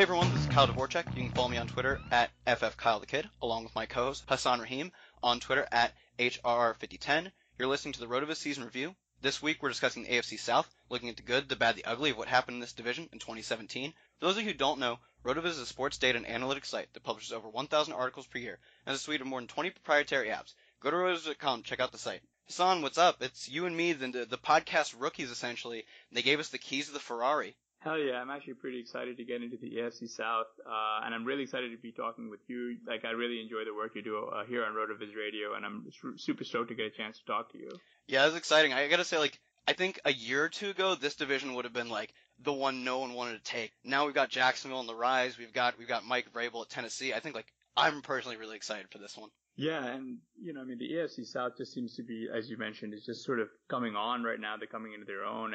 Hey everyone, this is Kyle Dvorak. You can follow me on Twitter at FFKyleTheKid, along with my co-host Hassan Rahim on Twitter at HRR5010. You're listening to the RotoViz Season Review. This week we're discussing the AFC South, looking at the good, the bad, the ugly of what happened in this division in 2017. For those of you who don't know, RotoViz is a sports data and analytics site that publishes over 1,000 articles per year and has a suite of more than 20 proprietary apps. Go to rotoviz.com, check out the site. Hassan, what's up? It's you and me, the, the podcast rookies essentially. They gave us the keys to the Ferrari. Hell yeah, I'm actually pretty excited to get into the AFC South, uh, and I'm really excited to be talking with you. Like, I really enjoy the work you do uh, here on RotoViz Radio, and I'm super stoked to get a chance to talk to you. Yeah, it's exciting. I gotta say, like, I think a year or two ago, this division would have been like the one no one wanted to take. Now we've got Jacksonville on the rise. We've got we've got Mike Vrabel at Tennessee. I think like I'm personally really excited for this one. Yeah, and you know, I mean, the AFC South just seems to be, as you mentioned, is just sort of coming on right now. They're coming into their own.